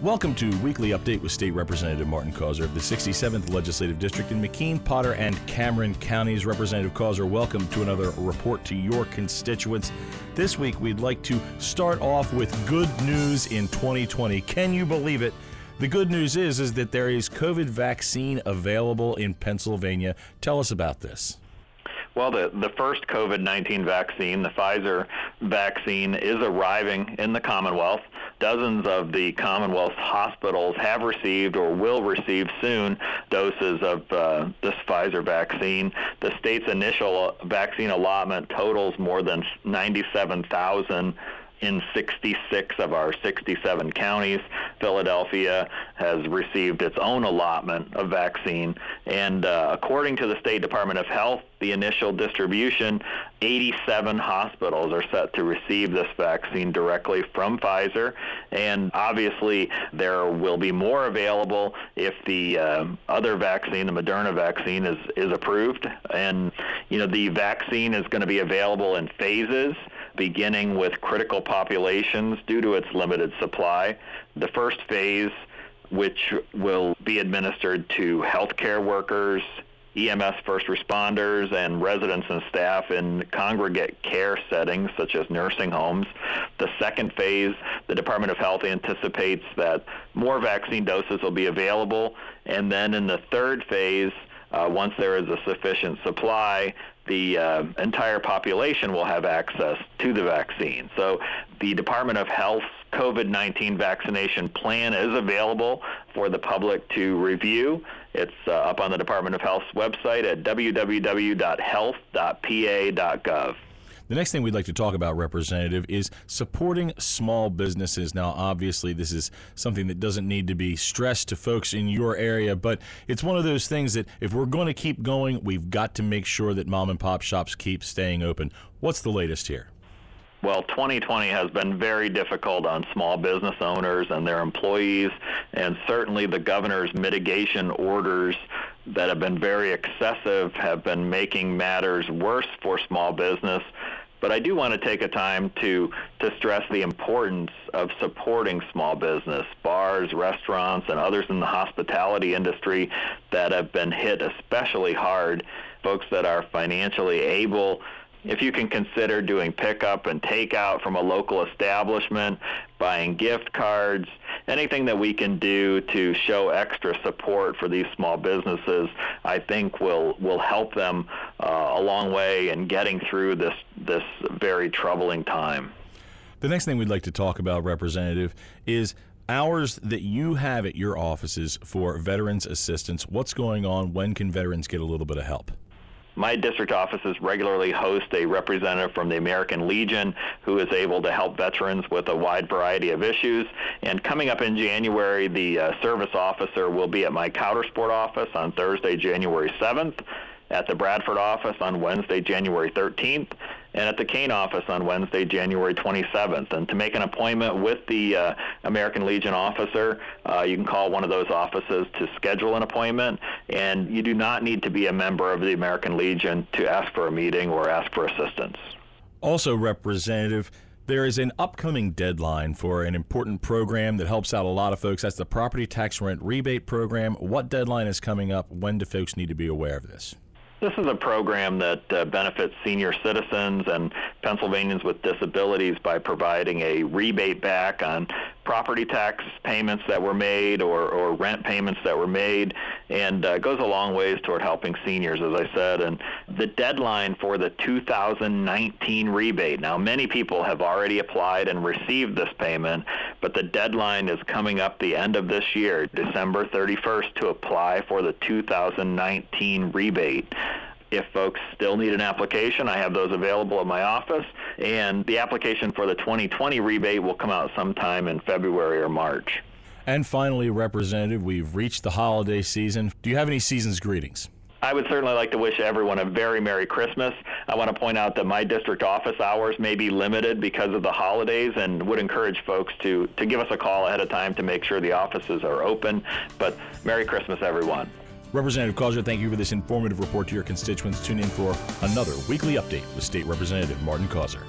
Welcome to Weekly Update with State Representative Martin Causer of the 67th Legislative District in McKean, Potter, and Cameron counties. Representative Causer, welcome to another report to your constituents. This week, we'd like to start off with good news in 2020. Can you believe it? The good news is is that there is COVID vaccine available in Pennsylvania. Tell us about this. Well, the, the first COVID 19 vaccine, the Pfizer vaccine, is arriving in the Commonwealth. Dozens of the Commonwealth's hospitals have received or will receive soon doses of uh, this Pfizer vaccine. The state's initial vaccine allotment totals more than 97,000 in 66 of our 67 counties. Philadelphia has received its own allotment of vaccine. And uh, according to the State Department of Health, the initial distribution, 87 hospitals are set to receive this vaccine directly from Pfizer. And obviously, there will be more available if the uh, other vaccine, the Moderna vaccine, is, is approved. And, you know, the vaccine is going to be available in phases beginning with critical populations due to its limited supply. The first phase, which will be administered to healthcare workers, EMS first responders, and residents and staff in congregate care settings such as nursing homes. The second phase, the Department of Health anticipates that more vaccine doses will be available. And then in the third phase, uh, once there is a sufficient supply, the uh, entire population will have access to the vaccine. So the Department of Health's COVID 19 vaccination plan is available for the public to review. It's uh, up on the Department of Health's website at www.health.pa.gov. The next thing we'd like to talk about, Representative, is supporting small businesses. Now, obviously, this is something that doesn't need to be stressed to folks in your area, but it's one of those things that if we're going to keep going, we've got to make sure that mom and pop shops keep staying open. What's the latest here? Well, 2020 has been very difficult on small business owners and their employees, and certainly the governor's mitigation orders that have been very excessive have been making matters worse for small business. But I do want to take a time to, to stress the importance of supporting small business, bars, restaurants, and others in the hospitality industry that have been hit especially hard. Folks that are financially able if you can consider doing pickup and takeout from a local establishment, buying gift cards, anything that we can do to show extra support for these small businesses, I think will will help them uh, a long way in getting through this this very troubling time. The next thing we'd like to talk about, Representative, is hours that you have at your offices for veterans assistance. What's going on? When can veterans get a little bit of help? my district offices regularly host a representative from the American Legion who is able to help veterans with a wide variety of issues. And coming up in January, the uh, service officer will be at my Coudersport office on Thursday, January 7th at the Bradford office on Wednesday, January 13th, and at the Kane office on Wednesday, January 27th. And to make an appointment with the uh, American Legion officer, uh, you can call one of those offices to schedule an appointment. And you do not need to be a member of the American Legion to ask for a meeting or ask for assistance. Also, Representative, there is an upcoming deadline for an important program that helps out a lot of folks. That's the property tax rent rebate program. What deadline is coming up? When do folks need to be aware of this? This is a program that uh, benefits senior citizens and Pennsylvanians with disabilities by providing a rebate back on property tax payments that were made or, or rent payments that were made and uh, goes a long ways toward helping seniors, as I said. And the deadline for the 2019 rebate, now many people have already applied and received this payment, but the deadline is coming up the end of this year, December 31st, to apply for the 2019 rebate if folks still need an application, I have those available at my office. And the application for the 2020 rebate will come out sometime in February or March. And finally, Representative, we've reached the holiday season. Do you have any season's greetings? I would certainly like to wish everyone a very Merry Christmas. I want to point out that my district office hours may be limited because of the holidays and would encourage folks to, to give us a call ahead of time to make sure the offices are open. But Merry Christmas, everyone. Representative Causer, thank you for this informative report to your constituents. Tune in for another weekly update with State Representative Martin Causer.